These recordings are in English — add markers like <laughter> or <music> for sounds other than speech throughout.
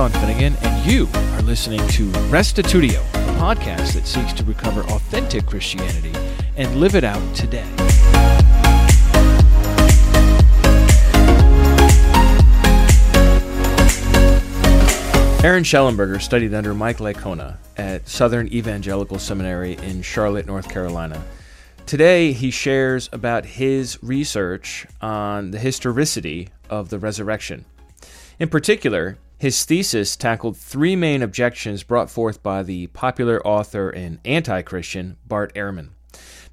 Sean Finnegan, and you are listening to Restitutio, a podcast that seeks to recover authentic Christianity and live it out today. Aaron Schellenberger studied under Mike Licona at Southern Evangelical Seminary in Charlotte, North Carolina. Today, he shares about his research on the historicity of the resurrection. In particular, his thesis tackled three main objections brought forth by the popular author and anti Christian Bart Ehrman.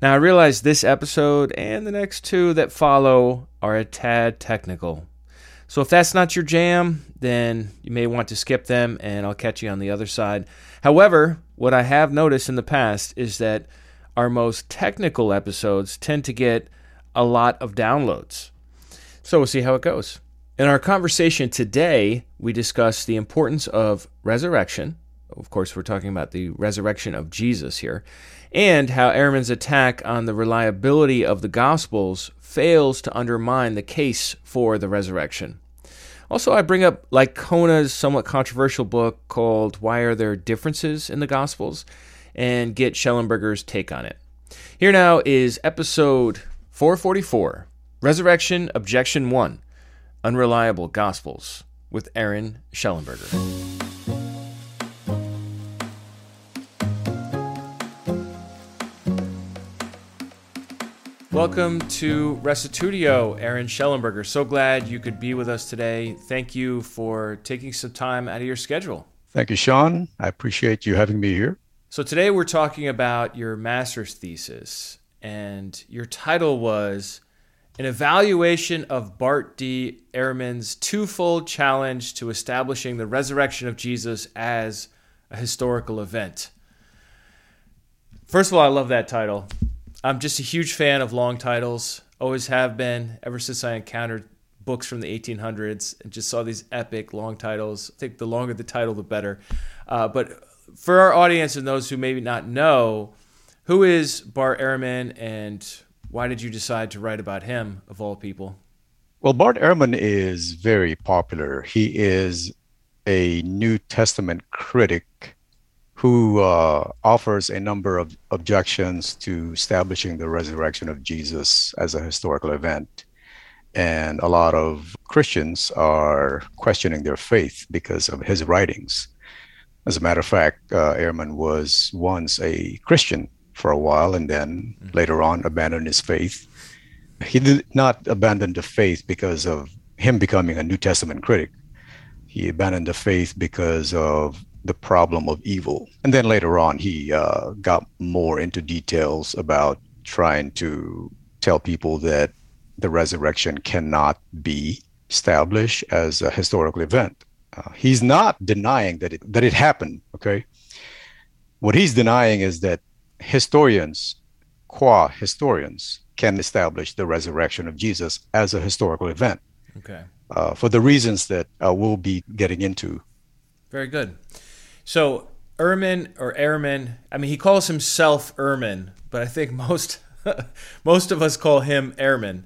Now, I realize this episode and the next two that follow are a tad technical. So, if that's not your jam, then you may want to skip them and I'll catch you on the other side. However, what I have noticed in the past is that our most technical episodes tend to get a lot of downloads. So, we'll see how it goes. In our conversation today, we discuss the importance of resurrection. Of course, we're talking about the resurrection of Jesus here, and how Ehrman's attack on the reliability of the Gospels fails to undermine the case for the resurrection. Also, I bring up Licona's somewhat controversial book called Why Are There Differences in the Gospels and get Schellenberger's take on it. Here now is episode 444 Resurrection Objection 1 Unreliable Gospels with Aaron Schellenberger. Welcome to Restitutio, Aaron Schellenberger. So glad you could be with us today. Thank you for taking some time out of your schedule. Thank you, Sean. I appreciate you having me here. So, today we're talking about your master's thesis, and your title was an evaluation of Bart D. Ehrman's twofold challenge to establishing the resurrection of Jesus as a historical event. First of all, I love that title. I'm just a huge fan of long titles, always have been ever since I encountered books from the 1800s and just saw these epic long titles. I think the longer the title, the better. Uh, but for our audience and those who maybe not know, who is Bart Ehrman and why did you decide to write about him, of all people? Well, Bart Ehrman is very popular. He is a New Testament critic who uh, offers a number of objections to establishing the resurrection of Jesus as a historical event. And a lot of Christians are questioning their faith because of his writings. As a matter of fact, uh, Ehrman was once a Christian for a while and then mm-hmm. later on abandoned his faith. He did not abandon the faith because of him becoming a New Testament critic. He abandoned the faith because of the problem of evil. And then later on, he uh, got more into details about trying to tell people that the resurrection cannot be established as a historical event. Uh, he's not denying that it, that it happened. Okay, what he's denying is that historians, qua historians, can establish the resurrection of Jesus as a historical event. Okay. Uh, for the reasons that uh, we'll be getting into. Very good. So Ehrman or Ehrman, I mean, he calls himself Ehrman, but I think most <laughs> most of us call him Ehrman.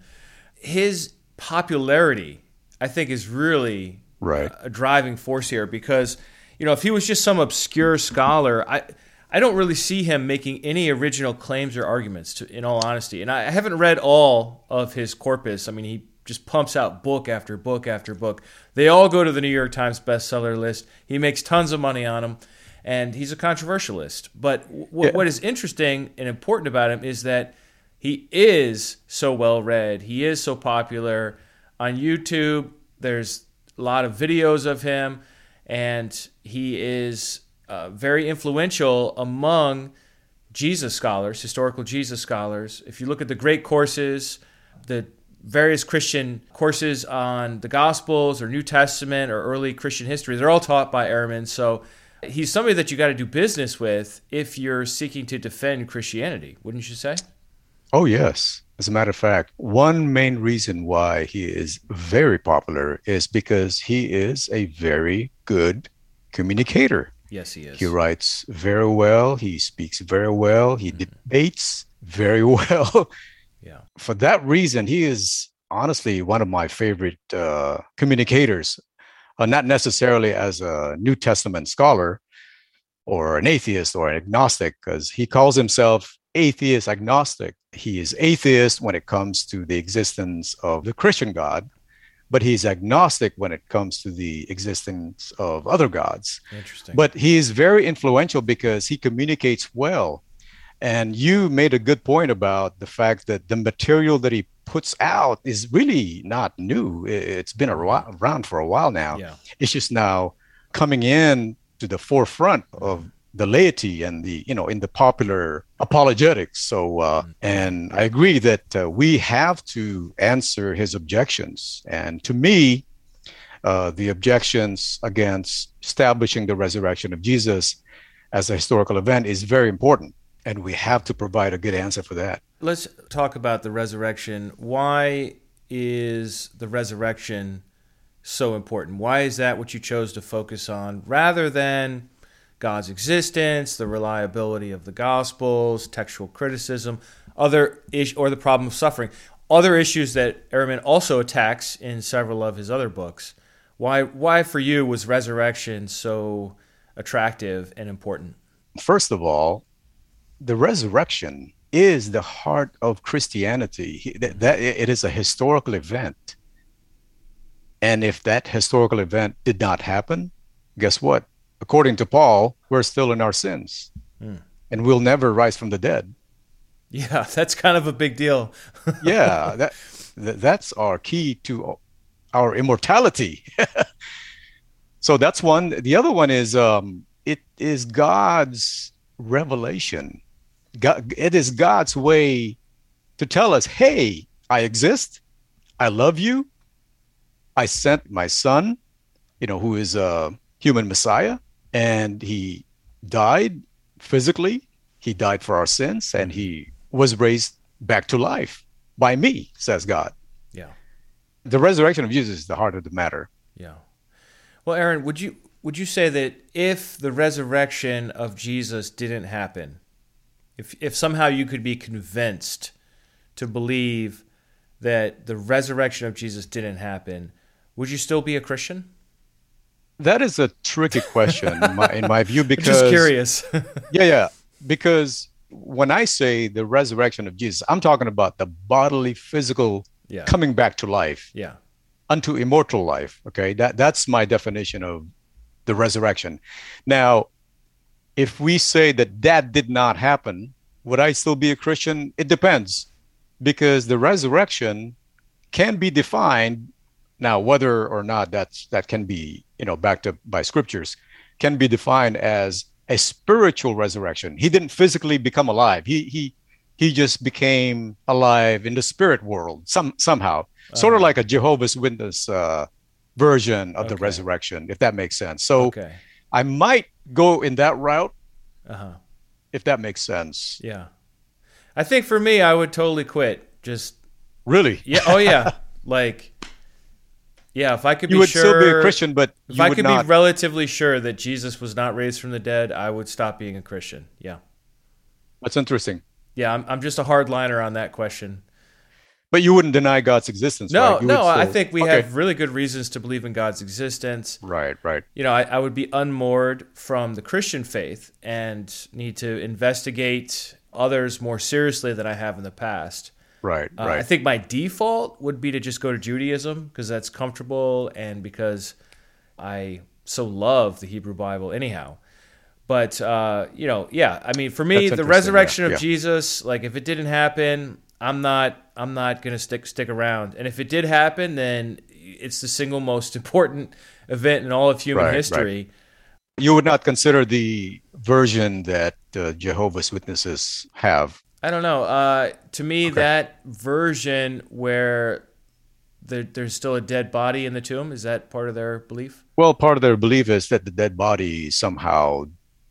His popularity, I think, is really right. a driving force here because you know if he was just some obscure scholar, I I don't really see him making any original claims or arguments, to, in all honesty. And I haven't read all of his corpus. I mean, he just pumps out book after book after book. They all go to the New York Times bestseller list. He makes tons of money on them, and he's a controversialist. But w- yeah. what is interesting and important about him is that he is so well read. He is so popular on YouTube. There's a lot of videos of him, and he is uh, very influential among Jesus scholars, historical Jesus scholars. If you look at the great courses, the various Christian courses on the Gospels or New Testament or early Christian history, they're all taught by Ehrman. So he's somebody that you got to do business with if you're seeking to defend Christianity, wouldn't you say? Oh, yes. As a matter of fact, one main reason why he is very popular is because he is a very good communicator. Yes, he is. He writes very well. He speaks very well. He mm-hmm. debates very <laughs> well. yeah. For that reason, he is honestly one of my favorite uh, communicators uh, not necessarily as a New Testament scholar or an atheist or an agnostic, because he calls himself atheist agnostic. He is atheist when it comes to the existence of the Christian God, but he's agnostic when it comes to the existence of other gods. Interesting. But he is very influential because he communicates well. And you made a good point about the fact that the material that he puts out is really not new. It's been mm-hmm. around for a while now. Yeah. It's just now coming in to the forefront of the laity and the you know in the popular apologetics. So uh, mm-hmm. and i agree that uh, we have to answer his objections. And to me uh, the objections against establishing the resurrection of jesus as a historical event is very important and we have to provide a good answer for that. Let's talk about the resurrection. Why is the resurrection so important? Why is that what you chose to focus on rather than God's existence, the reliability of the Gospels, textual criticism, other or the problem of suffering, other issues that Ehrman also attacks in several of his other books. Why, why for you was resurrection so attractive and important? First of all, the resurrection is the heart of Christianity. That, that it is a historical event. And if that historical event did not happen, guess what? According to Paul, we're still in our sins mm. and we'll never rise from the dead. Yeah, <laughs> that's kind of a big deal. <laughs> yeah, that, that's our key to our immortality. <laughs> so that's one. The other one is um, it is God's revelation. God, it is God's way to tell us, "Hey, I exist. I love you. I sent my son, you know, who is a human Messiah, and he died physically. He died for our sins, and he was raised back to life by me, says God. Yeah. The resurrection of Jesus is the heart of the matter. Yeah. Well, Aaron, would you would you say that if the resurrection of Jesus didn't happen, if if somehow you could be convinced to believe that the resurrection of Jesus didn't happen, would you still be a Christian? That is a tricky question in my, in my view <laughs> because just curious. <laughs> yeah, yeah. Because when I say the resurrection of Jesus, I'm talking about the bodily, physical yeah. coming back to life. Yeah. Unto immortal life. Okay. That that's my definition of the resurrection. Now, if we say that that did not happen, would I still be a Christian? It depends. Because the resurrection can be defined now, whether or not that's that can be, you know, backed up by scriptures, can be defined as a spiritual resurrection. He didn't physically become alive. He he he just became alive in the spirit world some somehow, uh-huh. sort of like a Jehovah's Witness uh, version of okay. the resurrection, if that makes sense. So okay. I might go in that route, uh-huh. if that makes sense. Yeah, I think for me, I would totally quit. Just really, yeah. Oh yeah, <laughs> like yeah, if I could you be would sure, still be a Christian, but if I could not. be relatively sure that Jesus was not raised from the dead, I would stop being a Christian. Yeah, that's interesting. Yeah, I'm, I'm just a hardliner on that question. But you wouldn't deny God's existence. No, right? no, still... I think we okay. have really good reasons to believe in God's existence. Right, right. You know, I, I would be unmoored from the Christian faith and need to investigate others more seriously than I have in the past. Right, uh, right. I think my default would be to just go to Judaism because that's comfortable and because I so love the Hebrew Bible anyhow. But uh, you know, yeah, I mean, for me, the resurrection yeah, of yeah. Jesus, like if it didn't happen, I'm not, I'm not gonna stick stick around. And if it did happen, then it's the single most <laughs> important event in all of human right, history. Right. You would not consider the version that uh, Jehovah's Witnesses have I don't know. Uh, to me, okay. that version where there, there's still a dead body in the tomb is that part of their belief? Well, part of their belief is that the dead body somehow,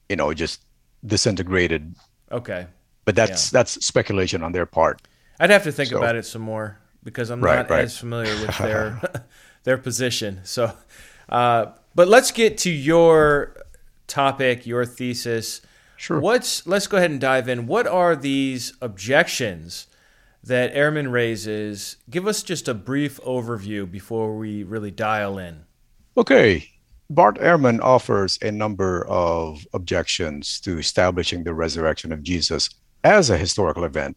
you know, just disintegrated. Okay. But that's yeah. that's speculation on their part. I'd have to think so, about it some more because I'm right, not right. as familiar with <laughs> their <laughs> their position. So, uh, but let's get to your topic, your thesis. Sure. What's let's go ahead and dive in. What are these objections that Ehrman raises? Give us just a brief overview before we really dial in. Okay. Bart Ehrman offers a number of objections to establishing the resurrection of Jesus as a historical event.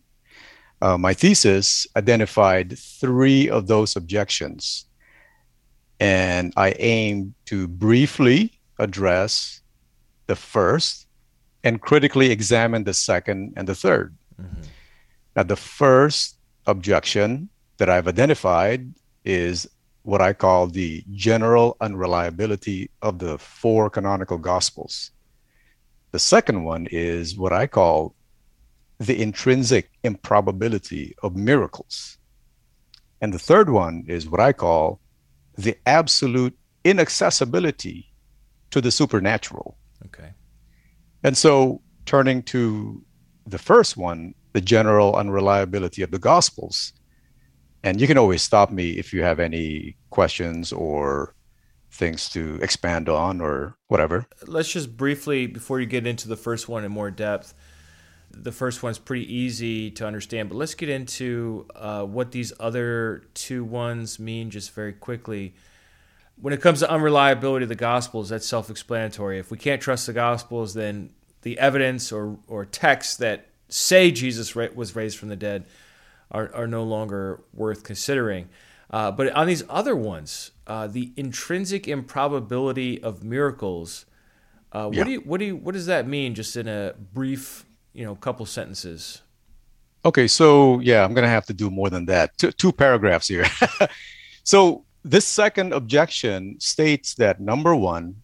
Uh, my thesis identified three of those objections, and I aim to briefly address the first and critically examine the second and the 3rd mm-hmm. Now, the first objection that I've identified is what I call the general unreliability of the four canonical gospels. The second one is what I call the intrinsic improbability of miracles. And the third one is what I call the absolute inaccessibility to the supernatural. Okay. And so, turning to the first one, the general unreliability of the Gospels, and you can always stop me if you have any questions or things to expand on or whatever. Let's just briefly, before you get into the first one in more depth, the first one's pretty easy to understand, but let's get into uh, what these other two ones mean just very quickly. When it comes to unreliability of the Gospels, that's self explanatory. If we can't trust the Gospels, then the evidence or, or texts that say Jesus was raised from the dead are, are no longer worth considering. Uh, but on these other ones, uh, the intrinsic improbability of miracles, uh, what yeah. do you what do you what does that mean? Just in a brief, you know, couple sentences. Okay, so yeah, I'm gonna have to do more than that. Two, two paragraphs here. <laughs> so this second objection states that number one,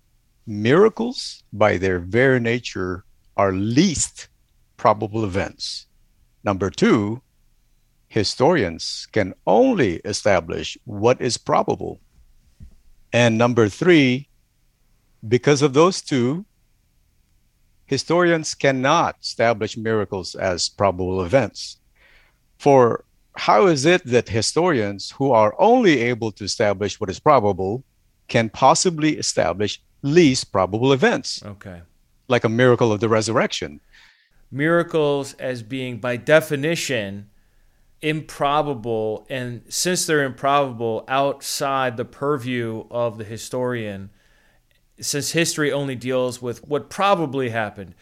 miracles by their very nature are least probable events. Number two, historians can only establish what is probable. And number three, because of those two, historians cannot establish miracles as probable events. For how is it that historians who are only able to establish what is probable can possibly establish least probable events? Okay like a miracle of the resurrection. Miracles as being, by definition, improbable, and since they're improbable outside the purview of the historian, since history only deals with what probably happened.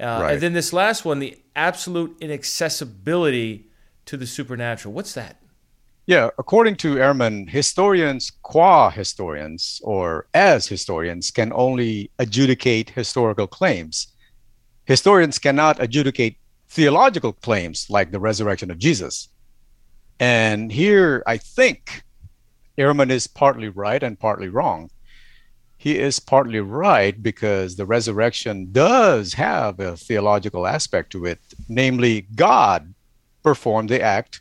Uh, right. And then this last one, the absolute inaccessibility to the supernatural. What's that? Yeah, according to Ehrman, historians, qua historians, or as historians, can only adjudicate historical claims. Historians cannot adjudicate theological claims like the resurrection of Jesus. And here, I think Ehrman is partly right and partly wrong. He is partly right because the resurrection does have a theological aspect to it, namely, God performed the act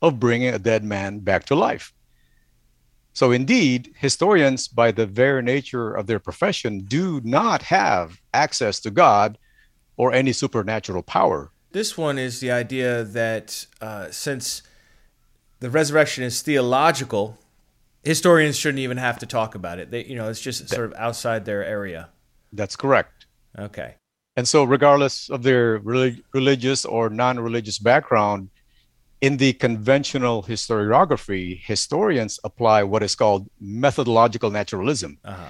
of bringing a dead man back to life. So, indeed, historians, by the very nature of their profession, do not have access to God or any supernatural power. This one is the idea that uh, since the resurrection is theological, historians shouldn't even have to talk about it. They, you know, it's just sort of outside their area. That's correct. Okay. And so, regardless of their relig- religious or non religious background, in the conventional historiography, historians apply what is called methodological naturalism, uh-huh.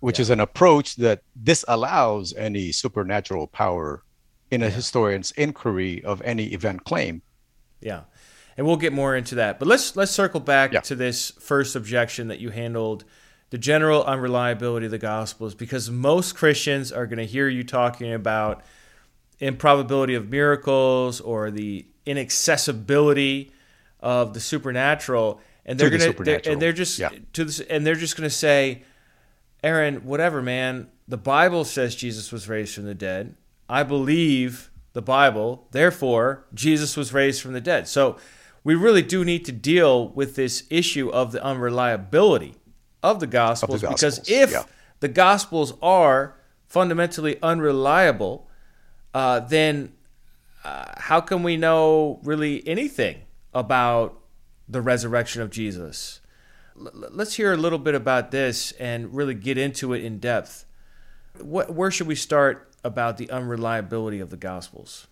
which yeah. is an approach that disallows any supernatural power in a yeah. historian's inquiry of any event claim. Yeah. And we'll get more into that. But let's let's circle back yeah. to this first objection that you handled the general unreliability of the gospels because most Christians are going to hear you talking about improbability of miracles or the inaccessibility of the supernatural, and they're gonna they're, and they're just yeah. to this, and they're just gonna say, Aaron, whatever, man. The Bible says Jesus was raised from the dead. I believe the Bible. Therefore, Jesus was raised from the dead. So we really do need to deal with this issue of the unreliability of the Gospels, of the gospels. because if yeah. the Gospels are fundamentally unreliable, uh, then uh, how can we know really anything about the resurrection of Jesus? L- let's hear a little bit about this and really get into it in depth. What, where should we start about the unreliability of the Gospels?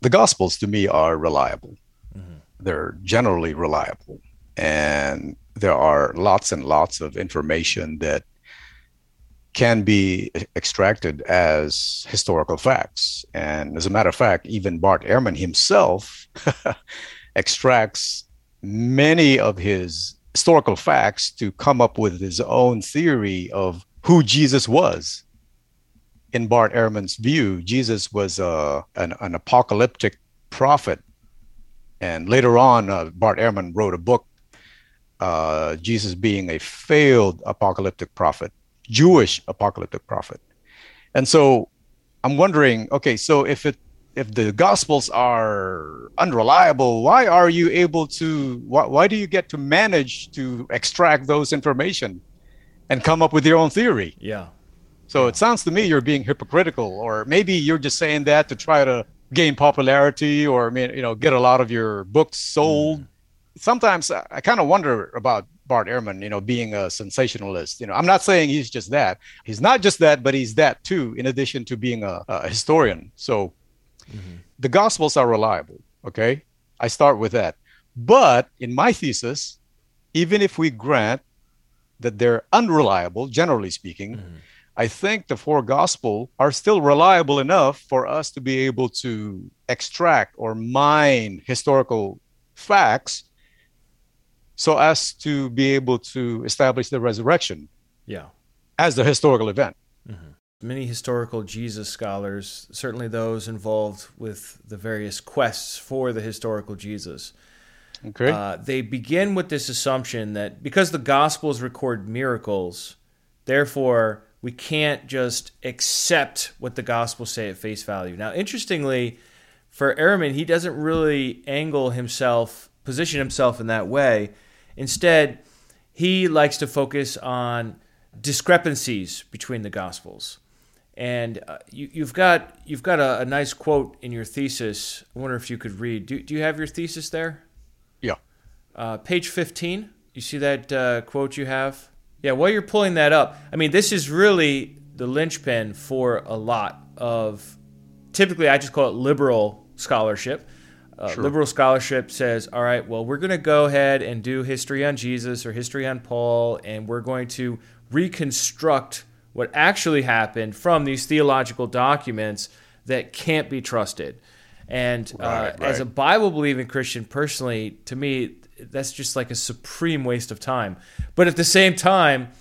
The Gospels, to me, are reliable. Mm-hmm. They're generally reliable. And there are lots and lots of information that can be extracted as historical facts. And as a matter of fact, even Bart Ehrman himself <laughs> extracts many of his historical facts to come up with his own theory of who Jesus was. In Bart Ehrman's view, Jesus was uh, an, an apocalyptic prophet. And later on, uh, Bart Ehrman wrote a book, uh, Jesus being a failed apocalyptic prophet, Jewish apocalyptic prophet. And so I'm wondering, okay, so if it if the gospels are unreliable why are you able to why, why do you get to manage to extract those information and come up with your own theory yeah so it sounds to me you're being hypocritical or maybe you're just saying that to try to gain popularity or I mean, you know get a lot of your books sold mm. Sometimes i, I kind of wonder about Bart Ehrman, you know, being a sensationalist. You know, I'm not saying he's just that. He's not just that, but he's that too, in addition to being a, a historian. So Mm-hmm. The Gospels are reliable. Okay. I start with that. But in my thesis, even if we grant that they're unreliable, generally speaking, mm-hmm. I think the four gospel are still reliable enough for us to be able to extract or mine historical facts so as to be able to establish the resurrection yeah as the historical event mm-hmm many historical Jesus scholars, certainly those involved with the various quests for the historical Jesus, okay. Uh, they begin with this assumption that because the Gospels record miracles, therefore we can't just accept what the Gospels say at face value. Now, interestingly, for Ehrman, he doesn't really angle himself, position himself in that way. Instead, he likes to focus on discrepancies between the Gospels. And uh, you, have got you've got a, a, nice quote in your thesis. I wonder if you could read. Do, do you have your thesis there? Yeah. Uh, page fifteen. You see that uh, quote you have? Yeah. While you're pulling that up, I mean, this is really the linchpin for a lot of. Typically, I just call it liberal scholarship. Uh, sure. Liberal scholarship says, all right, well, we're going to go ahead and do history on Jesus or history on Paul, and we're going to reconstruct what actually happened from these theological documents that can't be trusted. And uh, right, right. as a Bible believing Christian, personally, to me, that's just like a supreme waste of time. But at the same time,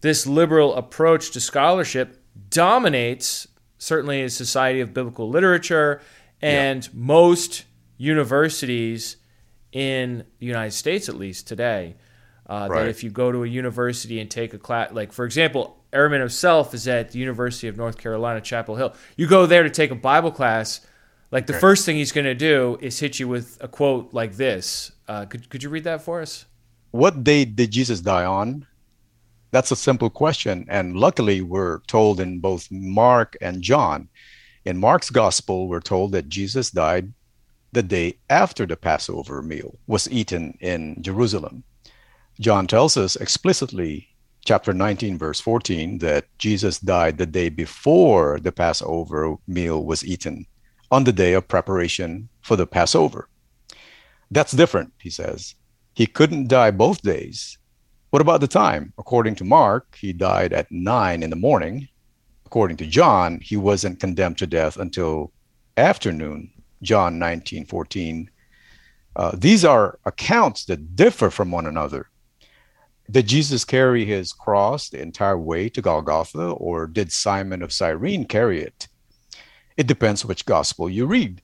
this liberal approach to scholarship dominates certainly a society of biblical literature and yeah. most universities in the United States, at least today. Uh, right. That if you go to a university and take a class, like for example, Ehrman himself is at the University of North Carolina, Chapel Hill. You go there to take a Bible class, like the first thing he's going to do is hit you with a quote like this. Uh, could could you read that for us? What day did Jesus die on? That's a simple question, and luckily we're told in both Mark and John. In Mark's gospel, we're told that Jesus died the day after the Passover meal was eaten in Jerusalem. John tells us explicitly chapter 19, verse 14, that Jesus died the day before the Passover meal was eaten, on the day of preparation for the Passover. That's different, he says. He couldn't die both days. What about the time? According to Mark, he died at 9 in the morning. According to John, he wasn't condemned to death until afternoon, John 19, 14. Uh, these are accounts that differ from one another. Did Jesus carry his cross the entire way to Golgotha, or did Simon of Cyrene carry it? It depends which gospel you read.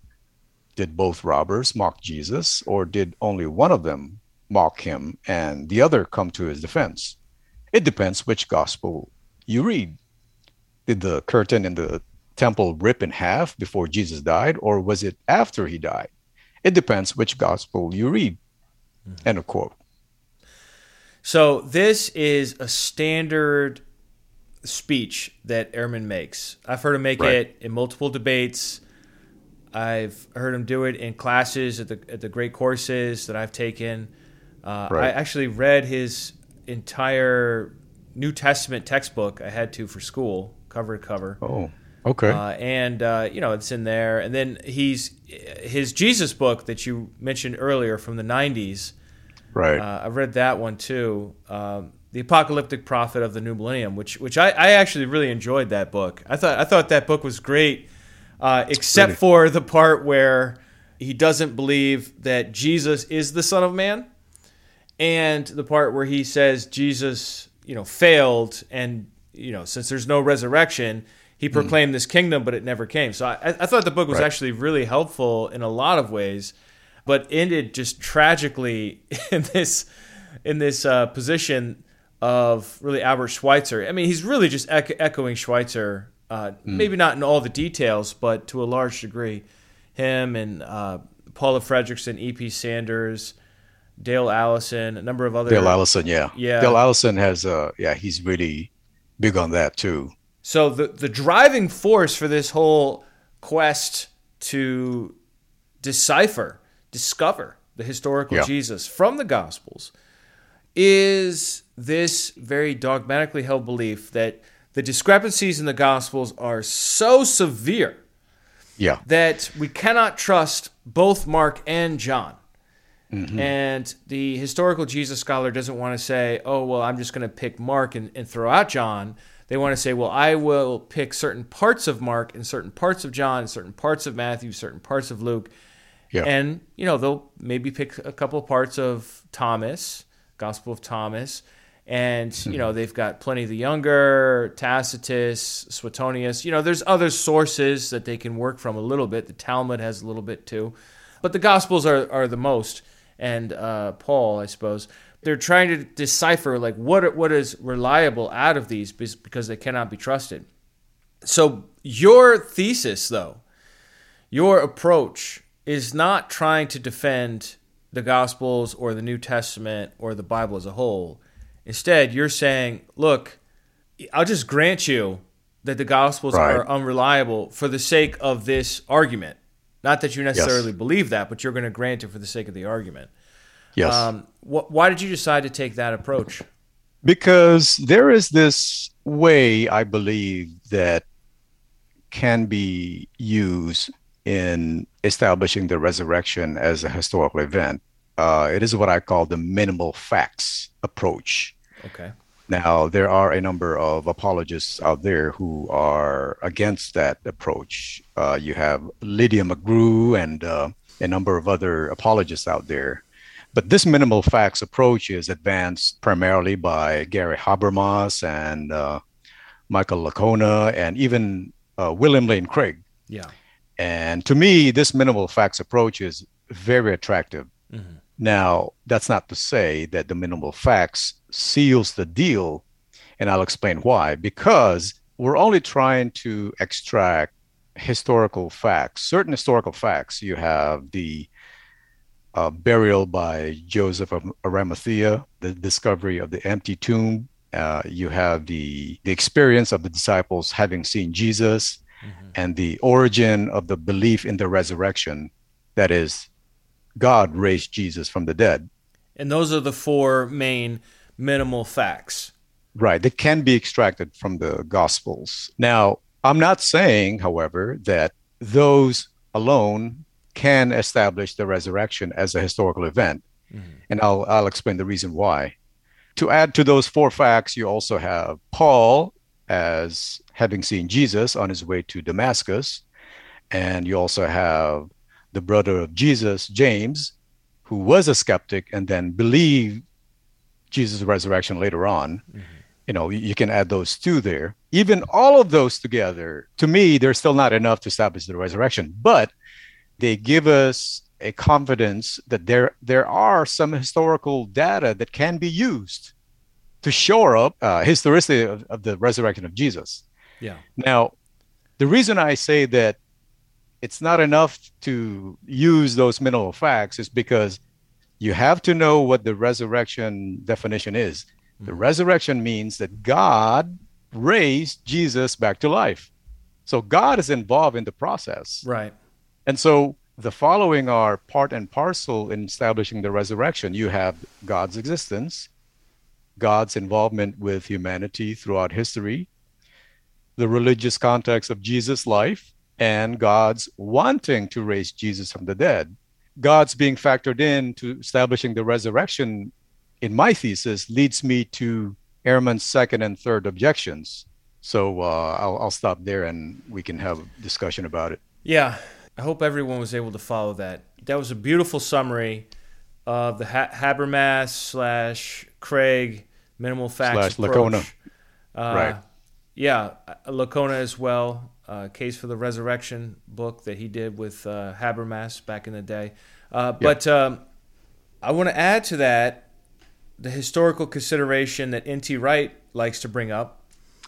Did both robbers mock Jesus, or did only one of them mock him and the other come to his defense? It depends which gospel you read. Did the curtain in the temple rip in half before Jesus died, or was it after he died? It depends which gospel you read. Mm-hmm. End of quote. So this is a standard speech that Ehrman makes. I've heard him make right. it in multiple debates. I've heard him do it in classes at the at the great courses that I've taken. Uh, right. I actually read his entire New Testament textbook. I had to for school, cover to cover. Oh, okay. Uh, and uh, you know it's in there. And then he's his Jesus book that you mentioned earlier from the '90s Right. Uh, I read that one too. Um, the apocalyptic prophet of the new millennium, which which I, I actually really enjoyed that book. I thought I thought that book was great, uh, except really? for the part where he doesn't believe that Jesus is the Son of Man, and the part where he says Jesus, you know, failed, and you know, since there's no resurrection, he hmm. proclaimed mm. this kingdom, but it never came. So I, I thought the book was right. actually really helpful in a lot of ways, but ended just tragically <laughs> in this in this uh, position of really Albert Schweitzer. I mean, he's really just echoing Schweitzer, uh, mm. maybe not in all the details, but to a large degree. Him and uh, Paula Fredriksen, E.P. Sanders, Dale Allison, a number of other. Dale Allison, yeah, yeah. Dale Allison has, uh, yeah, he's really big on that too. So the the driving force for this whole quest to decipher, discover the historical yeah. Jesus from the Gospels is this very dogmatically held belief that the discrepancies in the Gospels are so severe yeah. that we cannot trust both Mark and John. Mm-hmm. And the historical Jesus scholar doesn't want to say, oh, well, I'm just going to pick Mark and, and throw out John. They want to say, well, I will pick certain parts of Mark and certain parts of John, certain parts of Matthew, certain parts of Luke. Yeah. And, you know, they'll maybe pick a couple parts of Thomas, Gospel of Thomas. And, mm-hmm. you know, they've got Pliny the Younger, Tacitus, Suetonius. You know, there's other sources that they can work from a little bit. The Talmud has a little bit too. But the Gospels are, are the most and uh, Paul, I suppose. They're trying to decipher like what what is reliable out of these because they cannot be trusted. So your thesis, though, your approach is not trying to defend the Gospels or the New Testament or the Bible as a whole. Instead, you're saying, look, I'll just grant you that the Gospels right. are unreliable for the sake of this argument. Not that you necessarily yes. believe that, but you're going to grant it for the sake of the argument. Yes. Um, wh- why did you decide to take that approach? Because there is this way, I believe, that can be used in establishing the resurrection as a historical event. Uh, it is what I call the minimal facts approach. Okay. Now, there are a number of apologists out there who are against that approach. Uh, you have Lydia McGrew and uh, a number of other apologists out there. But this minimal facts approach is advanced primarily by Gary Habermas and uh, Michael Licona and even uh, William Lane Craig. Yeah. And to me, this minimal facts approach is very attractive. Mm-hmm. Now, that's not to say that the minimal facts seals the deal. And I'll explain why. Because we're only trying to extract historical facts, certain historical facts. You have the uh, burial by Joseph of Arimathea, the discovery of the empty tomb. Uh, you have the, the experience of the disciples having seen Jesus mm-hmm. and the origin of the belief in the resurrection. That is, God raised Jesus from the dead. And those are the four main minimal facts. Right. That can be extracted from the Gospels. Now, I'm not saying, however, that those alone can establish the resurrection as a historical event. Mm-hmm. And I'll, I'll explain the reason why. To add to those four facts, you also have Paul as having seen Jesus on his way to Damascus. And you also have the brother of Jesus, James, who was a skeptic and then believed Jesus' resurrection later on. Mm-hmm. You know, you can add those two there. Even all of those together, to me, they're still not enough to establish the resurrection, but they give us a confidence that there there are some historical data that can be used to shore up uh, historicity of, of the resurrection of Jesus. Yeah. Now, the reason I say that it's not enough to use those minimal facts is because you have to know what the resurrection definition is. Mm-hmm. The resurrection means that God raised Jesus back to life. So God is involved in the process. Right. And so the following are part and parcel in establishing the resurrection. You have God's existence, God's involvement with humanity throughout history, the religious context of Jesus' life, and God's wanting to raise Jesus from the dead. God's being factored in to establishing the resurrection in my thesis leads me to Ehrman's second and third objections. So uh, I'll, I'll stop there and we can have a discussion about it. Yeah, I hope everyone was able to follow that. That was a beautiful summary of the ha- Habermas slash Craig minimal facts slash Licona. Uh, right. Yeah, Licona as well. Uh, Case for the Resurrection book that he did with uh, Habermas back in the day. Uh, but um, I want to add to that the historical consideration that N.T. Wright likes to bring up.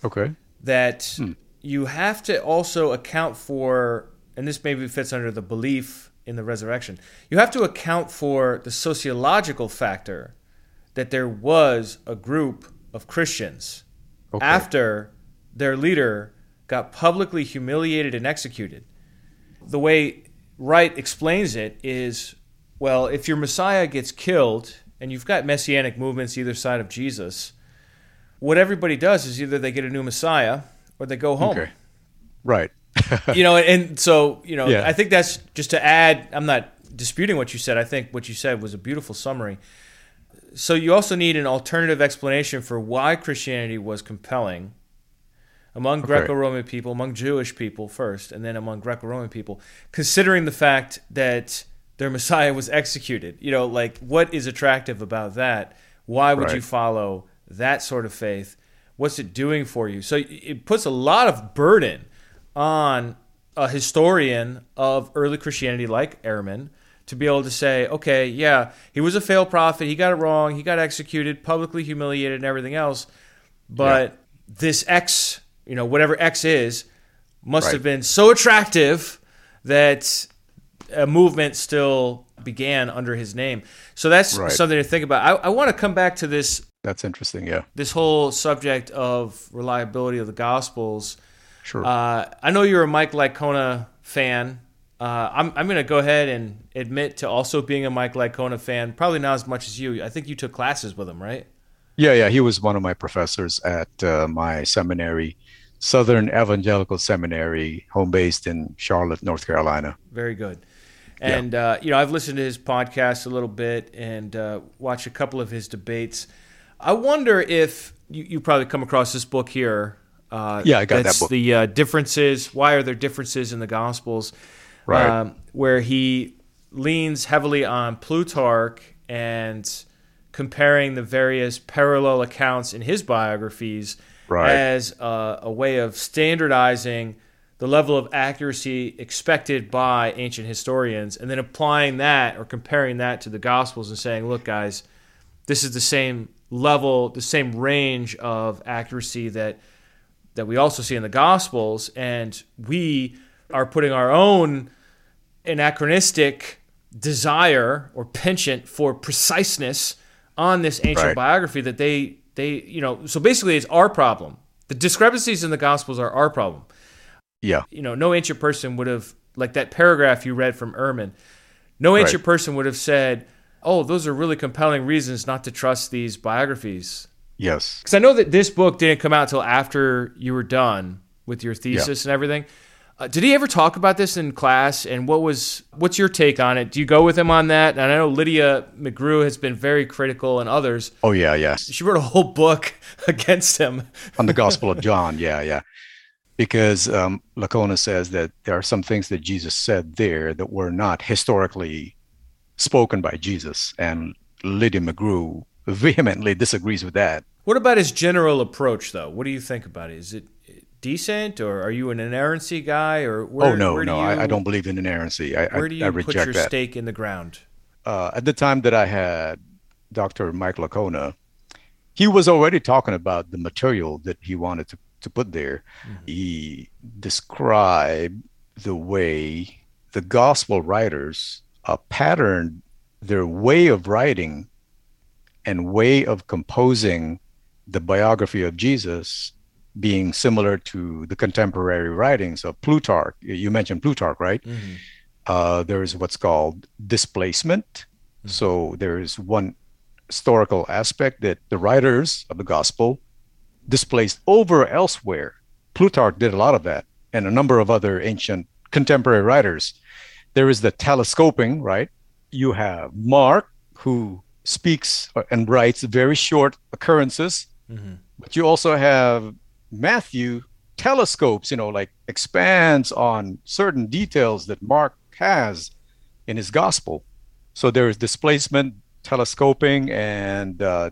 Okay. That hmm. you have to also account for, and this maybe fits under the belief in the resurrection, you have to account for the sociological factor that there was a group of Christians okay. after their leader got publicly humiliated and executed. The way Wright explains it is well, if your Messiah gets killed and you've got messianic movements either side of Jesus, what everybody does is either they get a new Messiah or they go home. Okay. Right. <laughs> you know, and so, you know, yeah. I think that's just to add, I'm not disputing what you said. I think what you said was a beautiful summary. So you also need an alternative explanation for why Christianity was compelling among okay. Greco-Roman people, among Jewish people first, and then among Greco-Roman people, considering the fact that their Messiah was executed. You know, like what is attractive about that? Why would right. you follow that sort of faith? What's it doing for you? So it puts a lot of burden on a historian of early Christianity like Ehrman to be able to say, okay, yeah, he was a failed prophet, he got it wrong, he got executed, publicly humiliated, and everything else. But yeah. this X you know, whatever X is, must right. have been so attractive that a movement still began under his name. So that's right. something to think about. I, I want to come back to this. That's interesting. Yeah. This whole subject of reliability of the Gospels. Sure. Uh, I know you're a Mike Licona fan. Uh, I'm, I'm going to go ahead and admit to also being a Mike Licona fan. Probably not as much as you. I think you took classes with him, right? Yeah, yeah. He was one of my professors at uh, my seminary Southern Evangelical Seminary, home based in Charlotte, North Carolina. Very good. And yeah. uh, you know, I've listened to his podcast a little bit and uh, watched a couple of his debates. I wonder if you, you probably come across this book here. Uh, yeah, I got that book. The uh, differences. Why are there differences in the Gospels? Right. Um, where he leans heavily on Plutarch and comparing the various parallel accounts in his biographies right. as a, a way of standardizing the level of accuracy expected by ancient historians, and then applying that or comparing that to the Gospels and saying, look, guys, this is the same level, the same range of accuracy that that we also see in the Gospels, and we are putting our own anachronistic desire or penchant for preciseness on this ancient right. biography that they they, you know, so basically it's our problem. The discrepancies in the Gospels are our problem. Yeah. You know, no ancient person would have, like that paragraph you read from Ehrman, no ancient right. person would have said, oh, those are really compelling reasons not to trust these biographies. Yes. Because I know that this book didn't come out until after you were done with your thesis yeah. and everything. Uh, did he ever talk about this in class? And what was what's your take on it? Do you go with him on that? And I know Lydia McGrew has been very critical, and others. Oh yeah, yeah. She wrote a whole book <laughs> against him on the Gospel of <laughs> John. Yeah, yeah. Because um, Licona says that there are some things that Jesus said there that were not historically spoken by Jesus, and Lydia McGrew vehemently disagrees with that. What about his general approach, though? What do you think about it? Is it decent, or are you an inerrancy guy, or where, oh no, where do no, you, I, I, don't believe in inerrancy. I, where do you I, put your that. stake in the ground? Uh, at the time that I had Dr. Mike Licona, he was already talking about the material that he wanted to, to put there. Mm-hmm. He described the way the gospel writers uh, patterned their way of writing and way of composing the biography of Jesus being similar to the contemporary writings of Plutarch. You mentioned Plutarch, right? Mm-hmm. Uh, there is what's called displacement. Mm-hmm. So there is one historical aspect that the writers of the gospel displaced over elsewhere. Plutarch did a lot of that, and a number of other ancient contemporary writers. There is the telescoping, right? You have Mark, who speaks and writes very short occurrences, mm-hmm. but you also have Matthew telescopes, you know, like expands on certain details that Mark has in his gospel. So there is displacement, telescoping, and uh,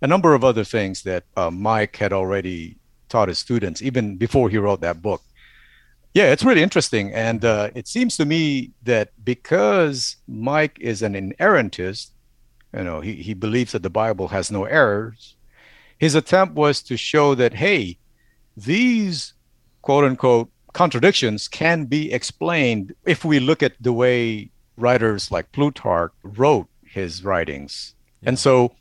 a number of other things that uh, Mike had already taught his students even before he wrote that book. Yeah, it's really interesting. And uh, it seems to me that because Mike is an inerrantist, you know, he, he believes that the Bible has no errors, his attempt was to show that, hey, these quote unquote contradictions can be explained if we look at the way writers like Plutarch wrote his writings. Yeah. And so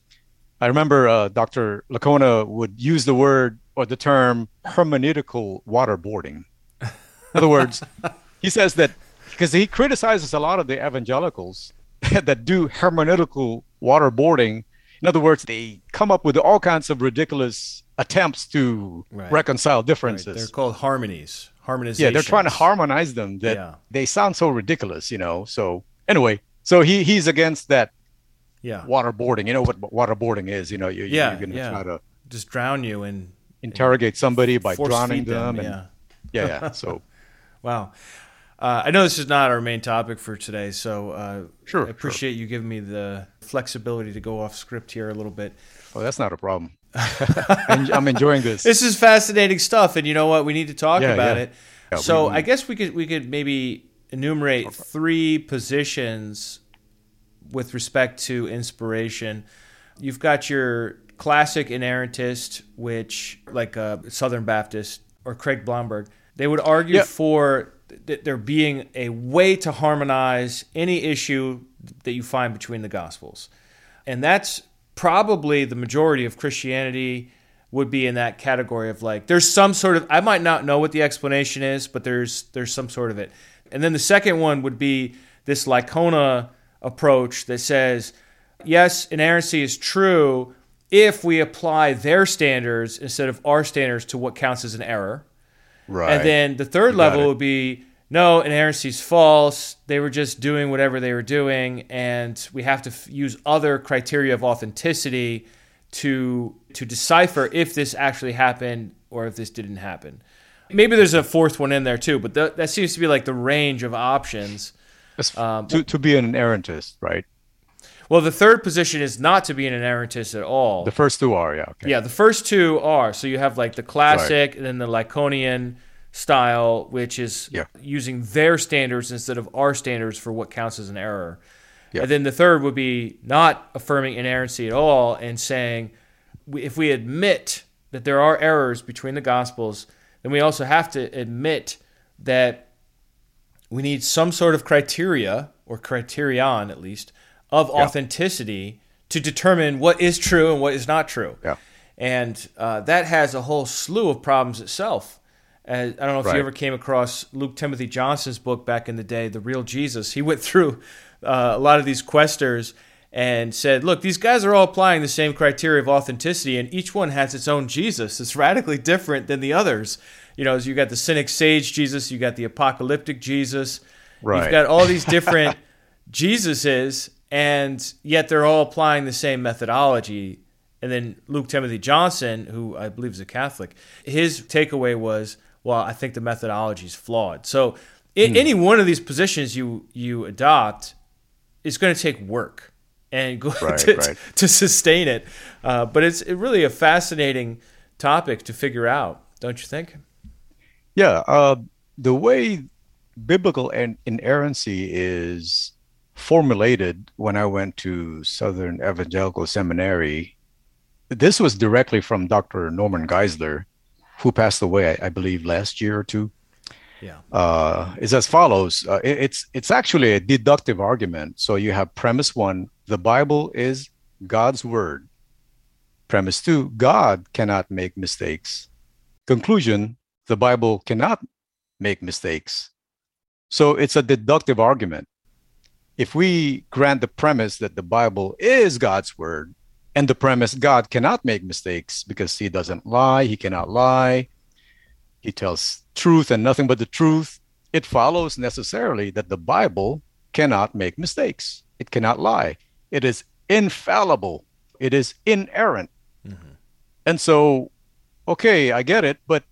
I remember uh, Dr. Licona would use the word or the term hermeneutical waterboarding. In other words, <laughs> he says that because he criticizes a lot of the evangelicals <laughs> that do hermeneutical waterboarding. In other words, they come up with all kinds of ridiculous attempts to right. reconcile differences. Right. They're called harmonies, harmonization. Yeah, they're trying to harmonize them that yeah. they sound so ridiculous, you know. So anyway, so he he's against that. Yeah. Waterboarding. You know what waterboarding is? You know, you, yeah, you're going to yeah. try to just drown you and interrogate somebody by drowning them. them and, yeah. Yeah. Yeah. <laughs> So. wow. Uh, I know this is not our main topic for today, so uh, sure, I appreciate sure. you giving me the flexibility to go off script here a little bit. Oh, that's not a problem. <laughs> I'm enjoying this. This is fascinating stuff, and you know what? We need to talk yeah, about yeah. it. Yeah, so we, I guess we could we could maybe enumerate three positions with respect to inspiration. You've got your classic inerrantist, which like uh, Southern Baptist or Craig Blomberg, they would argue for th- there being a way to harmonize any issue that you find between the Gospels, and that's probably the majority of Christianity would be in that category of like there's some sort of I might not know what the explanation is, but there's there's some sort of it. And then the second one would be this Licona approach that says, yes, inerrancy is true if we apply their standards instead of our standards to what counts as an error. Right. And then the third level would be no, inerrancy is false. They were just doing whatever they were doing, and we have to f- use other criteria of authenticity to to decipher if this actually happened or if this didn't happen. Maybe there's a fourth one in there too, but th- that seems to be like the range of options. Um, to to be an inerrantist, right? Well, the third position is not to be an inerrantist at all. The first two are, yeah. Okay. Yeah, the first two are. So you have like the classic and then the Liconian style, which is yeah. using their standards instead of our standards for what counts as an error. Yeah. And then the third would be not affirming inerrancy at all and saying if we admit that there are errors between the gospels, then we also have to admit that we need some sort of criteria or criterion at least of yeah. authenticity to determine what is true and what is not true. Yeah. And uh, that has a whole slew of problems itself. I don't know if right. you ever came across Luke Timothy Johnson's book back in the day, The Real Jesus. He went through uh, a lot of these questers and said, look, these guys are all applying the same criteria of authenticity, and each one has its own Jesus. It's <laughs> radically different than the others. You know, you got the cynic sage Jesus, you got the apocalyptic Jesus. Right. You've got all these <laughs> different Jesuses, and yet they're all applying the same methodology. And then Luke Timothy Johnson, who I believe is a Catholic, his takeaway was well, I think the methodology is flawed. So in, mm. any one of these positions you you adopt is going to take work and go <laughs> right, to, right. to, sustain it. Uh, but it's really a fascinating topic to figure out, don't you think? Yeah, uh, the way biblical and inerrancy is formulated when I went to Southern Evangelical Seminary, this was directly from Dr. Norman Geisler who passed away, I, I believe, last year or two. Yeah. Uh, is as follows. Uh, it, it's it's actually a deductive argument. So you have premise one: the Bible is God's word. Premise two: God cannot make mistakes. Conclusion: the Bible cannot make mistakes. So it's a deductive argument. If we grant the premise that the Bible is God's word, and the premise God cannot make mistakes because he doesn't lie, he cannot lie, he tells truth and nothing but the truth. It follows necessarily that the Bible cannot make mistakes, it cannot lie. It is infallible, it is inerrant. Mm-hmm. And so, okay, I get it, but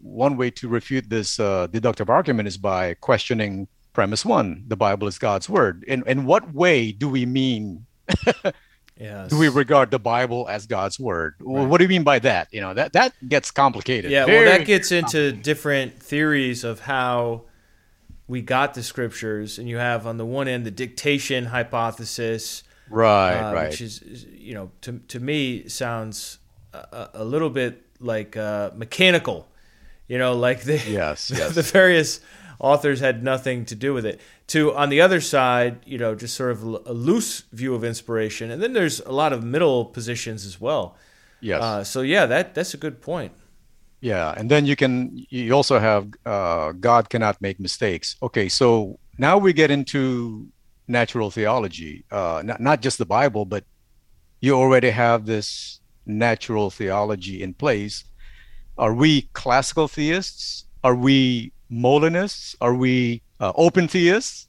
one way to refute this uh, deductive argument is by questioning premise one the Bible is God's word. In, in what way do we mean? <laughs> yes. Do we regard the Bible as God's word? Right. What do you mean by that? You know, that, that gets complicated. Yeah, Very well, that gets into different theories of how we got the scriptures. And you have, on the one end, the dictation hypothesis. Right, uh, right. Which is, you know, to, to me sounds a, a little bit like uh, mechanical you know, like the yes, <laughs> yes. the various authors had nothing to do with it. To on the other side, you know, just sort of a loose view of inspiration, and then there's a lot of middle positions as well. Yes. Uh, so yeah, that that's a good point. Yeah, and then you can you also have uh, God cannot make mistakes. Okay, so now we get into natural theology, uh, not not just the Bible, but you already have this natural theology in place are we classical theists? Are we Molinists? Are we uh, open theists?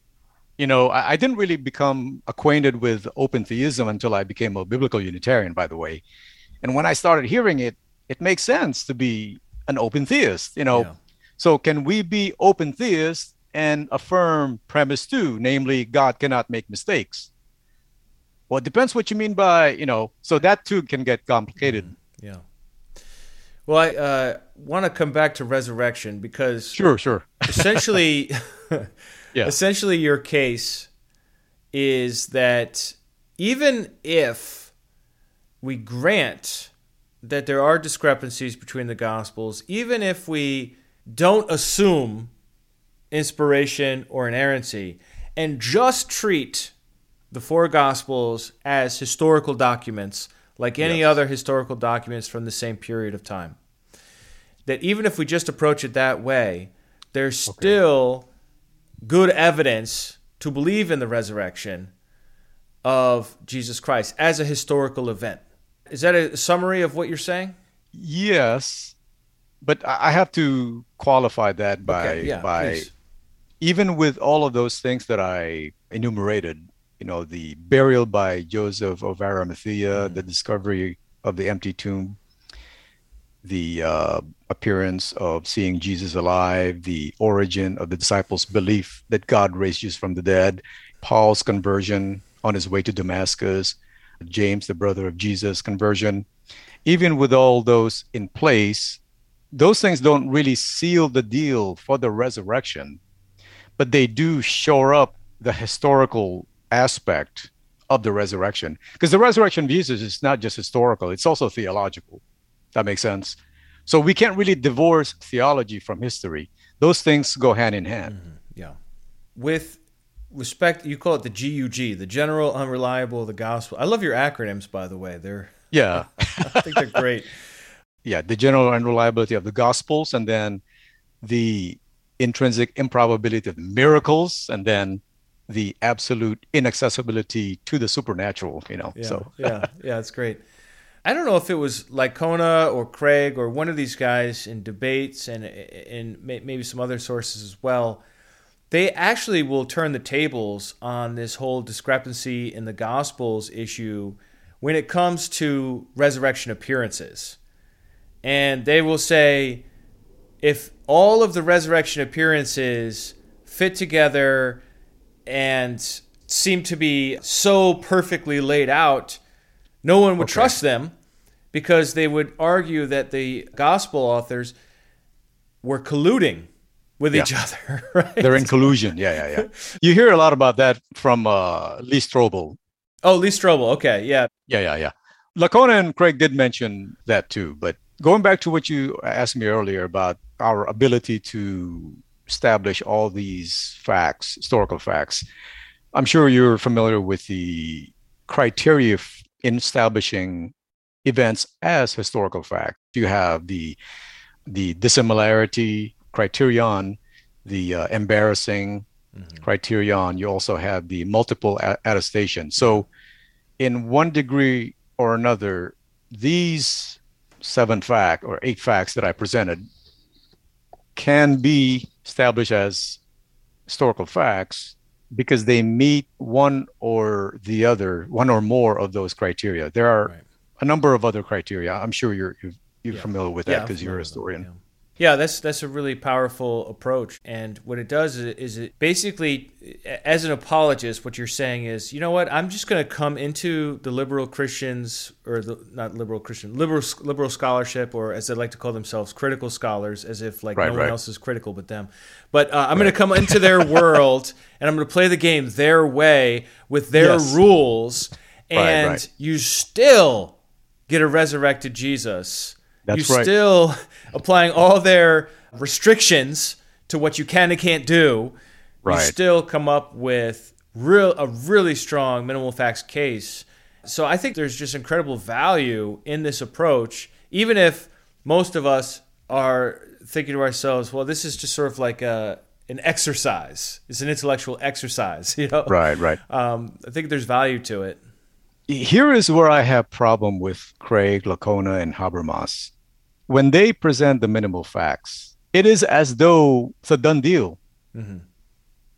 You know, I, I, didn't really become acquainted with open theism until I became a biblical Unitarian, by the way. And when I started hearing it, it makes sense to be an open theist. You know, yeah. so can we be open theists and affirm premise two, namely God cannot make mistakes? Well, it depends what you mean by, you know, so that too can get complicated. Mm-hmm. Yeah. Well, I uh, want to come back to resurrection because sure, sure. <laughs> essentially, <laughs> yeah. essentially, your case is that even if we grant that there are discrepancies between the gospels, even if we don't assume inspiration or inerrancy, and just treat the four gospels as historical documents like any yes. other historical documents from the same period of time. That even if we just approach it that way, there's okay. still good evidence to believe in the resurrection of Jesus Christ as a historical event. Is that a summary of what you're saying? Yes, but I have to qualify that by okay, yeah, by please. even with all of those things that I enumerated, you know, the burial by Joseph of Arimathea, mm-hmm. the discovery of the empty tomb, the uh, appearance of seeing Jesus alive, the origin of the disciples' belief that God raised Jesus from the dead, Paul's conversion on his way to Damascus, James, the brother of Jesus, conversion. Even with all those in place, those things don't really seal the deal for the resurrection, but they do shore up the historical aspect of the resurrection because the resurrection of Jesus is not just historical, it's also theological. That makes sense. So we can't really divorce theology from history. Those things go hand in hand. Mm-hmm. Yeah. With respect, you call it the GUG, the general unreliable of the gospel. I love your acronyms, by the way. They're <laughs> yeah, <laughs> I think they're great. Yeah, the general unreliability of the gospels, and then the intrinsic improbability of miracles, and then the absolute inaccessibility to the supernatural you know yeah, so yeah <laughs> yeah it's great i don't know if it was Licona or craig or one of these guys in debates and and maybe some other sources as well. They actually will turn the tables on this whole discrepancy in the gospels issue when it comes to resurrection appearances. And they will say if all of the resurrection appearances fit together and seem to be so perfectly laid out, no one would okay. trust them because they would argue that the gospel authors were colluding with yeah. each other. <laughs> Right? They're in collusion. Yeah, yeah, yeah. <laughs> you hear a lot about that from uh, Lee Strobel. Oh, Lee Strobel. Okay, yeah. Yeah, yeah, yeah. Licona and Craig did mention that too. But going back to what you asked me earlier about our ability to establish all these facts, historical facts. I'm sure you're familiar with the criteria in establishing events as historical fact. You have the the dissimilarity criterion, the uh, embarrassing mm-hmm. criterion. You also have the multiple attestation. So, in one degree or another, these seven fact or eight facts that I presented can be established as historical facts because they meet one or the other, one or more of those criteria. There are right. A number of other criteria. I'm sure you're you're, you're yeah. familiar with that because yeah, you're a historian. Yeah. Yeah, that's that's a really powerful approach. And what it does is, is it basically, as an apologist, what you're saying is, you know what? I'm just going to come into the liberal Christians, or the not liberal Christian, liberal liberal scholarship, or as they like to call themselves, critical scholars, as if like right, no right. one else is critical but them. But uh, I'm right. going to come into their <laughs> world, and I'm going to play the game their way with their yes. rules, and you still get a resurrected Jesus that's you right. still applying all their restrictions to what you can and can't do. Right. You still come up with real a really strong minimal facts case. So I think there's just incredible value in this approach, even if most of us are thinking to ourselves, well, this is just sort of like a an exercise. It's an intellectual exercise, <laughs> you know. Right, right. Um, I think there's value to it. Here is where I have problem with Craig, Licona, and Habermas when they present the minimal facts, it is as though it's a done deal. Mm-hmm.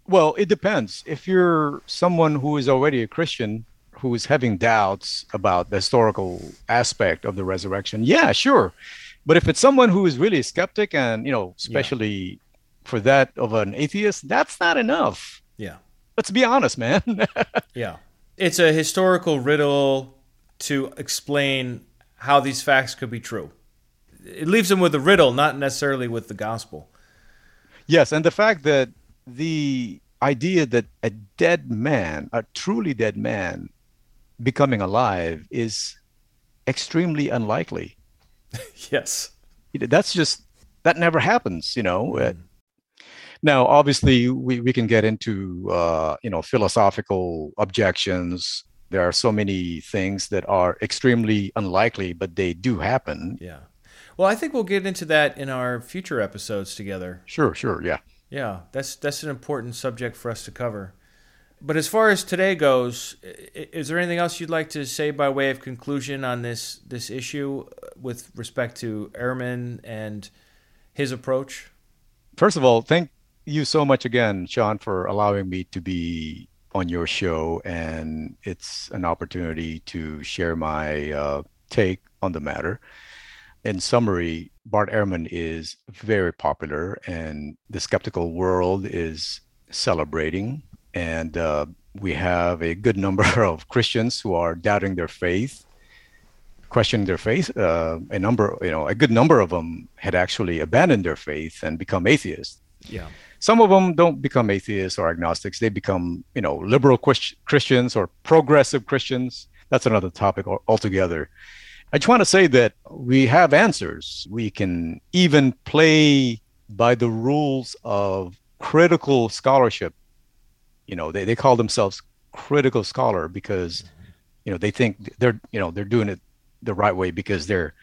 Well, it depends. If you're someone who is already a Christian who is having doubts about the historical aspect of the resurrection, yeah, sure. But if it's someone who is really a skeptic and, you know, especially yeah. for that of an atheist, that's not enough. Yeah. Let's be honest, man. <laughs> yeah. It's a historical riddle to explain how these facts could be true it leaves them with a riddle, not necessarily with the gospel. Yes, and the fact that the idea that a dead man, a truly dead man, becoming alive is extremely unlikely. <laughs> yes, that's just that never happens. You know. Mm. Now, obviously, we, we can get into uh, you know philosophical objections. There are so many things that are extremely unlikely, but they do happen. Yeah. Well, I think we'll get into that in our future episodes together. Sure, sure, yeah. Yeah, that's that's an important subject for us to cover. But as far as today goes, is there anything else you'd like to say by way of conclusion on this this issue uh, with respect to Ehrman and his approach? First of all, thank you so much again, Sean, for allowing me to be on your show, and it's an opportunity to share my uh, take on the matter in summary, Bart Ehrman is very popular, and the skeptical world is celebrating. And uh, we have a good number <laughs> of Christians who are doubting their faith, questioning their faith. Uh, a number, you know, a good number of them had actually abandoned their faith and become atheists. Yeah. Some of them don't become atheists or agnostics. They become, you know, liberal Christians or progressive Christians. That's another topic altogether. I just want to say that we have answers. We can even play by the rules of critical scholarship. You know, they, they call themselves critical scholar because, mm-hmm. you know, they think they're, you know, they're doing it the right way because they're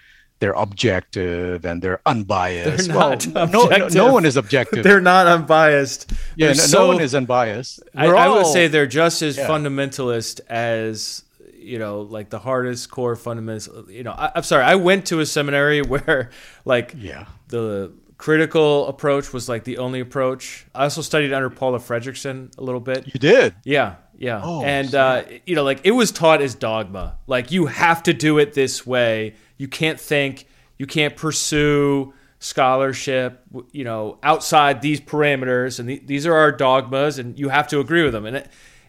they're objective and they're unbiased. They're well, objective. No, no, one is objective. <laughs> they're not unbiased. Yeah, no, so, no, one is unbiased. I, all, I, would say they're just as yeah. fundamentalist as you know, like the hardest core fundamentals. You know, I, am sorry, I went to a seminary <laughs> where, like, yeah, the critical approach was like the only approach. I also studied under Paula Fredriksen a little bit. You did? Yeah, yeah. Oh, and uh, you know, like it was taught as dogma. Like you have to do it this way. You can't think. You can't pursue scholarship. You know, outside these parameters, and th- these are our dogmas, and you have to agree with them. And it,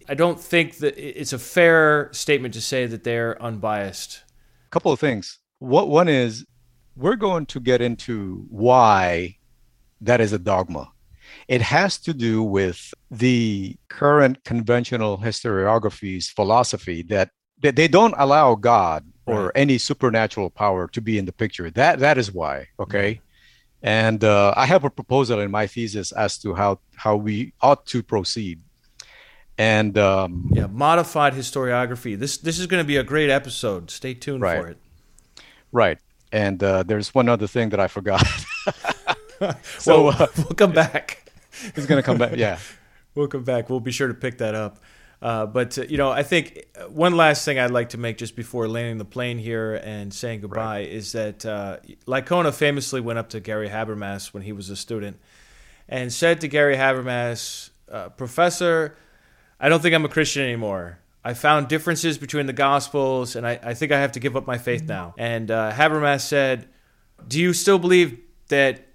I don't think that it's a fair statement to say that they're unbiased. A couple of things. What one is we're going to get into why that is a dogma. It has to do with the current conventional historiography's philosophy that, they don't allow God or right. any supernatural power to be in the picture. That that is why. Okay. Mm-hmm. And uh, I have a proposal in my thesis as to how how we ought to proceed and um, yeah, modified historiography. This this is going to be a great episode. Stay tuned right. for it. Right. And uh, there's one other thing that I forgot. <laughs> so well, uh, <laughs> we'll come back. <laughs> He's going to come back. Yeah. we'll come back. We'll be sure to pick that up. Uh, but uh, you know, I think one last thing I'd like to make just before landing the plane here and saying goodbye right. is that uh, Licona famously went up to Gary Habermas when he was a student and said to Gary Habermas, uh, "Professor." I don't think I'm a Christian anymore. I found differences between the Gospels, and I, I think I have to give up my faith now. And uh, Habermas said, Do you still believe that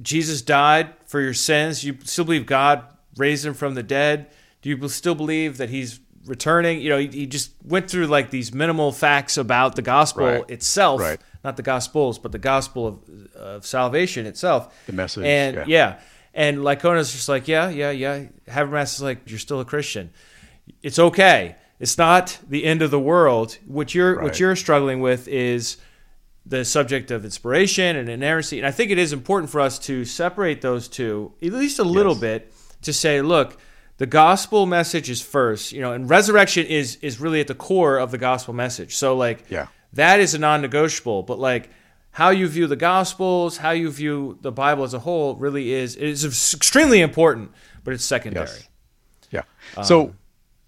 Jesus died for your sins? You still believe God raised him from the dead? Do you still believe that he's returning? You know, he, he just went through like these minimal facts about the gospel Right. itself, Right. not the gospels, but the gospel of, of salvation itself. The message, And yeah. yeah. And Licona's just like, yeah, yeah, yeah. Habermas is like, you're still a Christian. It's okay. It's not the end of the world. What you're what you're struggling with is the subject of inspiration and inerrancy. And I think it is important for us to separate those two, at least a little Yes. bit, to say, look, the gospel message is first, you know, and resurrection is is really at the core of the gospel message. So like Yeah. that is a non-negotiable, but like how you view the gospels, how you view the Bible as a whole really is is extremely important, but it's secondary. Yes. Yeah. Um, so,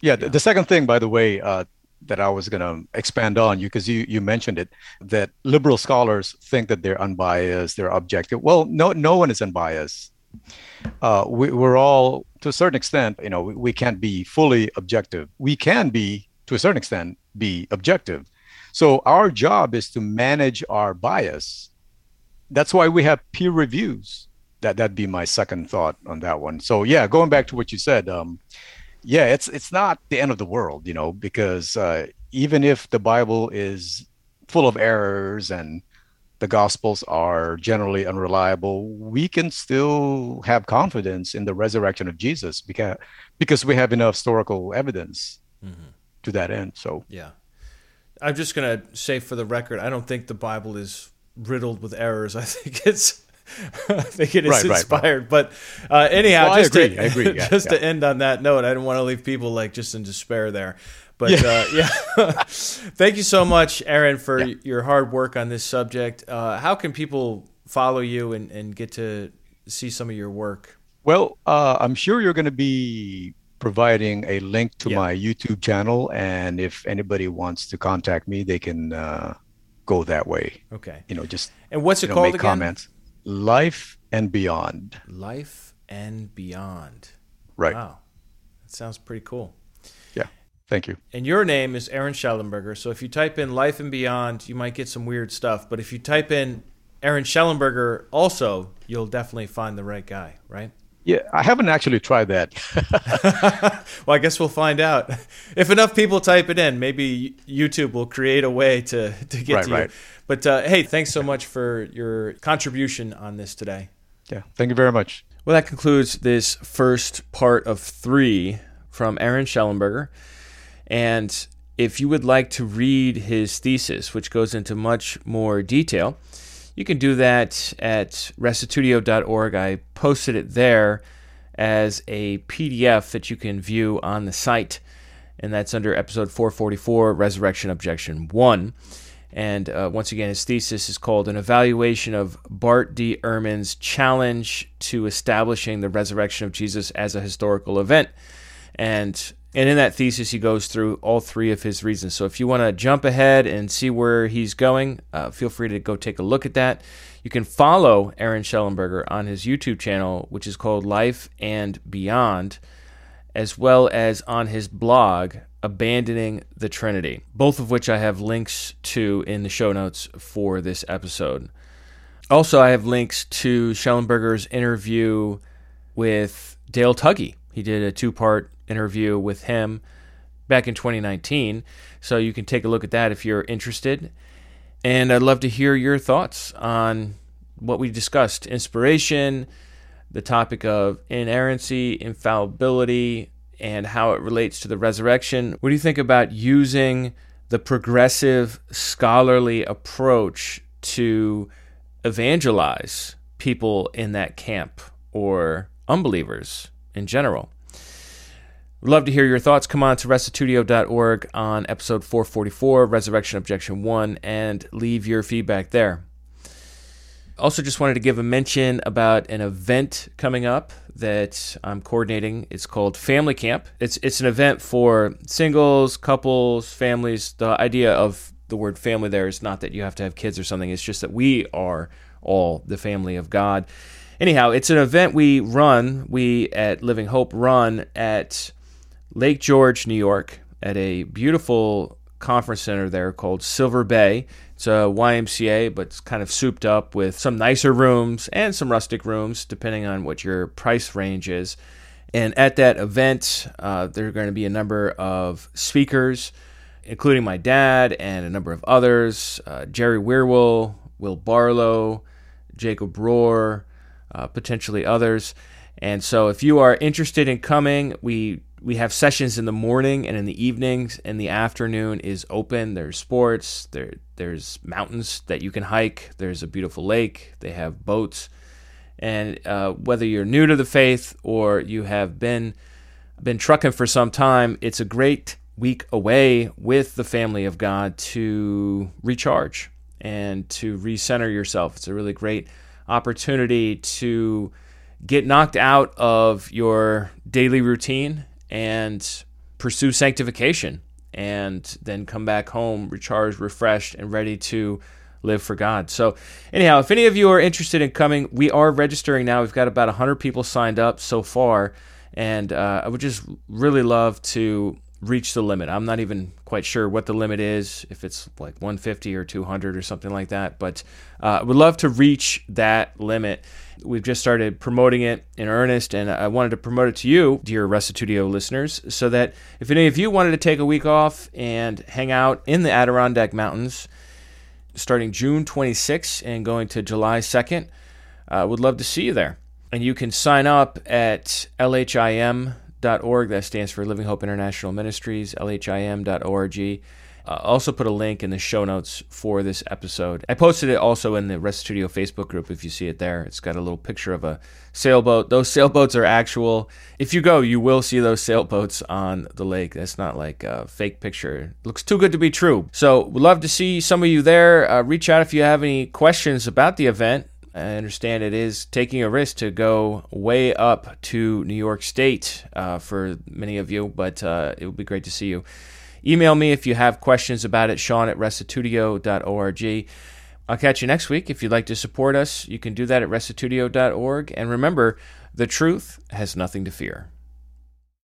yeah, the, the second thing, by the way, uh, that I was going to expand on you because you you mentioned it that liberal scholars think that they're unbiased, they're objective. Well, no, no one is unbiased. Uh, we, we're all, to a certain extent, you know, we, we can't be fully objective. We can be, to a certain extent, be objective. So our job is to manage our bias. That's why we have peer reviews. That that'd be my second thought on that one. So yeah, going back to what you said, um, yeah, it's it's not the end of the world, you know, because uh, even if the Bible is full of errors and the Gospels are generally unreliable, we can still have confidence in the resurrection of Jesus because because we have enough historical evidence to that end. So Yeah. I'm just going to say for the record, I don't think the Bible is riddled with errors. <laughs> I think it's I think it is Right, right, right. inspired. But uh, anyhow, Well, I just agree, to I agree, <laughs> yeah, just to end on that note, I didn't want to leave people like just in despair there. But Yeah. uh, yeah, <laughs> thank you so much, Aaron, for Yeah. your hard work on this subject. Uh, how can people follow you and, and get to see some of your work? Well, uh, I'm sure you're going to be providing a link to Yeah. my YouTube channel, and if anybody wants to contact me, they can uh, go that way. Okay. You know, just And what's you it know, called make again? comments. Life and beyond. Life and Beyond. Right. Wow. That sounds pretty cool. Yeah. Thank you. And your name is Aaron Schellenberger. So if you type in Life and Beyond, you might get some weird stuff. But if you type in Aaron Schellenberger also, you'll definitely find the right guy, right? Yeah, I haven't actually tried that. <laughs> Well, I guess we'll find out. If enough people type it in, maybe YouTube will create a way to, to get Right, to you. right. But uh, hey, thanks so much for your contribution on this today. yeah. Thank you very much. Well, that concludes this first part of three from Aaron Schellenberger. And if you would like to read his thesis, which goes into much more detail, you can do that at restitutio.org. I posted it there as a PDF that you can view on the site, and that's under episode 444 Resurrection Objection 1. And uh, once again, his thesis is called An Evaluation of Bart D. Ehrman's Challenge to Establishing the Resurrection of Jesus as a Historical Event. And and in that thesis, he goes through all three of his reasons. So if you want to jump ahead and see where he's going, uh, feel free to go take a look at that. You can follow Aaron Schellenberger on his YouTube channel, which is called Life and Beyond, as well as on his blog, Abandoning the Trinity, both of which I have links to in the show notes for this episode. Also, I have links to Schellenberger's interview with Dale Tuggy. He did a two part interview with him back in 2019. So you can take a look at that if you're interested. And I'd love to hear your thoughts on what we discussed inspiration, the topic of inerrancy, infallibility, and how it relates to the resurrection. What do you think about using the progressive scholarly approach to evangelize people in that camp or unbelievers in general? We'd love to hear your thoughts. Come on to restitutio.org on episode 444, Resurrection Objection 1, and leave your feedback there. Also, just wanted to give a mention about an event coming up that I'm coordinating. It's called Family Camp. It's it's an event for singles, couples, families. The idea of the word family there is not that you have to have kids or something. It's just that we are all the family of God. Anyhow, it's an event we run. We at Living Hope run at Lake George, New York, at a beautiful conference center there called Silver Bay. It's a YMCA, but it's kind of souped up with some nicer rooms and some rustic rooms, depending on what your price range is. And at that event, uh, there are going to be a number of speakers, including my dad and a number of others uh, Jerry Wierwille, Will Barlow, Jacob Rohr, uh, potentially others. And so, if you are interested in coming, we we have sessions in the morning and in the evenings and the afternoon is open. There's sports there there's mountains that you can hike there's a beautiful lake they have boats. And uh, whether you're new to the faith or you have been been trucking for some time it's a great week away with the family of god to recharge and to recenter yourself. It's a really great opportunity to get knocked out of your daily routine and pursue sanctification and then come back home recharged, refreshed, and ready to live for God. So, anyhow, if any of you are interested in coming, we are registering now. We've got about 100 people signed up so far, and uh, I would just really love to reach the limit. I'm not even quite sure what the limit is, if it's like 150 or 200 or something like that, but uh, I would love to reach that limit. We've just started promoting it in earnest, and I wanted to promote it to you, dear Restitutio listeners, so that if any of you wanted to take a week off and hang out in the Adirondack Mountains starting June 26th and going to July 2nd, I uh, would love to see you there. And you can sign up at LHIM lhim.org. That stands for Living Hope International Ministries, lhim.org. Uh, also put a link in the show notes for this episode. I posted it also in the Restitutio Facebook group if you see it there. It's got a little picture of a sailboat. Those sailboats are actual. If you go, you will see those <laughs> sailboats on the lake. That's not like a fake picture. It looks too good to be true. So, we'd love to see some of you there. Uh, reach out if you have any questions about the event. I understand it is taking a risk to go way up to New York State uh, for many of you, but uh, it would be great to see you. Email me if you have questions about it, Sean at restitutio.org. I'll catch you next week. If you'd like to support us, you can do that at restitutio.org. And remember, the truth has nothing to fear.